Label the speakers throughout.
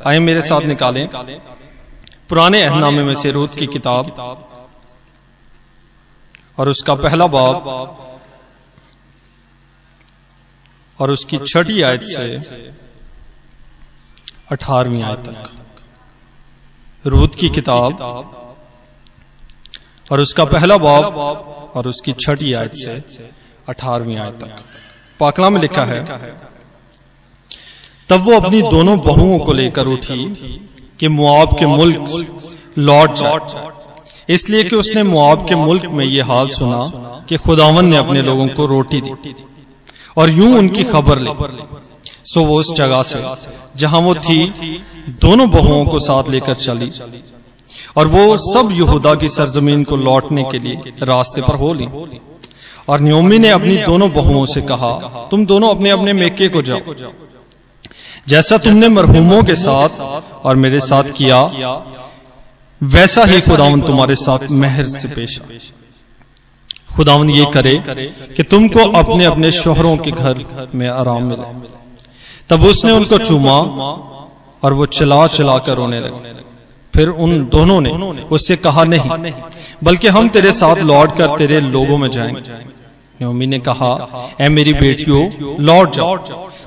Speaker 1: आए मेरे साथ निकालें पुराने अहनामे में से रूत की किताब और उसका पहला बाब और उसकी छठी आयत से अठारहवीं आयत तक। रूत की किताब और उसका पहला बाब और उसकी छठी आयत से अठारहवीं आयत तक। पाकला में लिखा है तब वो अपनी दोनों बहुओं को लेकर उठी कि मुआब के मुल्क लौट जाए इसलिए कि उसने मुआब के मुल्क में यह हाल सुना कि खुदावन ने अपने लोगों को रोटी दी। और यूँ उनकी खबर ली। सो वो उस जगह से जहाँ वो थी दोनों बहुओं को साथ लेकर चली। और वो सब यहूदा की सरजमीन को लौटने के लिए रास्ते पर हो ली। और न्योमी ने अपनी दोनों बहुओं से कहा तुम दोनों अपने अपने मेके को जाओ। जैसा तुमने मरहूमों के साथ और मेरे साथ किया वैसा ही खुदावन तुम्हारे साथ मेहर से पेश खुदावन ये करे कि तुमको अपने अपने शोहरों के घर में आराम मिले। तब उसने उनको चूमा और वो चला चला कर रोने लगे। फिर उन दोनों ने उससे कहा नहीं बल्कि हम तेरे साथ लौट कर तेरे लोगों में जाएँगे। नोमी ने कहा ए मेरी बेटियों लौट जाओ।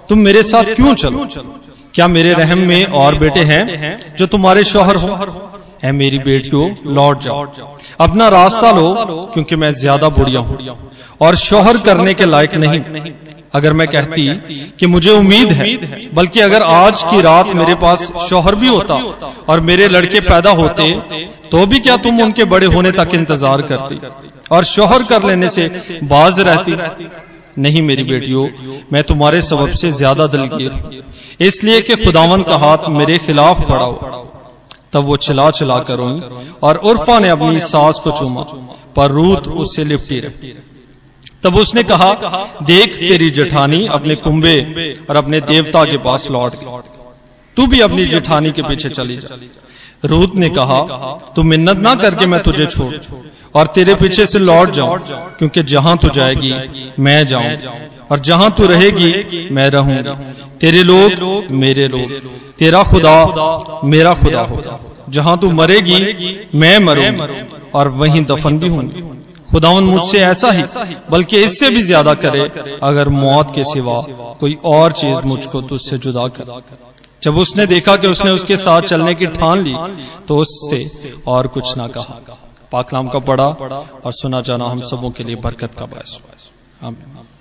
Speaker 1: तुम मेरे साथ क्यों चलो? क्या मेरे रहम में और बेटे हैं जो तुम्हारे शोहर हो? ए मेरी बेटियों लौट जाओ। अपना रास्ता लो क्योंकि मैं ज़्यादा बुढ़िया हूँ। और शोहर करने के लायक नहीं। अगर मैं कहती कि मुझे उम्मीद है बल्कि अगर आज की रात मेरे पास शोहर भी होता और मेरे लड़के पैदा होते तो भी क्या तुम उनके बड़े होने तक इंतज़ार करती? और शोहर कर लेने से बाज रहती। नहीं मेरी बेटियों मैं तुम्हारे सबब से ज़्यादा दलगीर इसलिए कि खुदावन का हाथ मेरे खिलाफ पड़ा हो तब वो चिल्ला चिल्ला कर रोई और उर्फा ने अपनी सास को चूमा। पर रूत उससे लिपटी रही। तब उसने कहा देख तेरी जेठानी अपने कुंबे और अपने देवता के पास लौट गई। तू भी अपनी जेठानी के पीछे चली जा। रूत ने कहा तू मिन्नत ना करके मैं तुझे छोड़। और तेरे पीछे से लौट जाऊँ क्योंकि जहाँ तू जाएगी मैं जाऊँ। और जहाँ तू रहेगी मैं रहूँगी तेरे लोग मेरे लोग। तेरा खुदा मेरा खुदा होगा जहाँ तू मरेगी मैं मरूँगी और वहीं दफन भी होंगी। खुदावन मुझसे ऐसा ही बल्कि इससे भी ज़्यादा करे अगर मौत के सिवा कोई और चीज़ मुझको तुझसे जुदा कर। जब उसने देखा कि उसने उसके साथ चलने की ठान ली तो उससे और कुछ ना कहा। पाकलाम का पढ़ा और सुना जाना हम सबों के लिए बरकत का बायस। आमीन।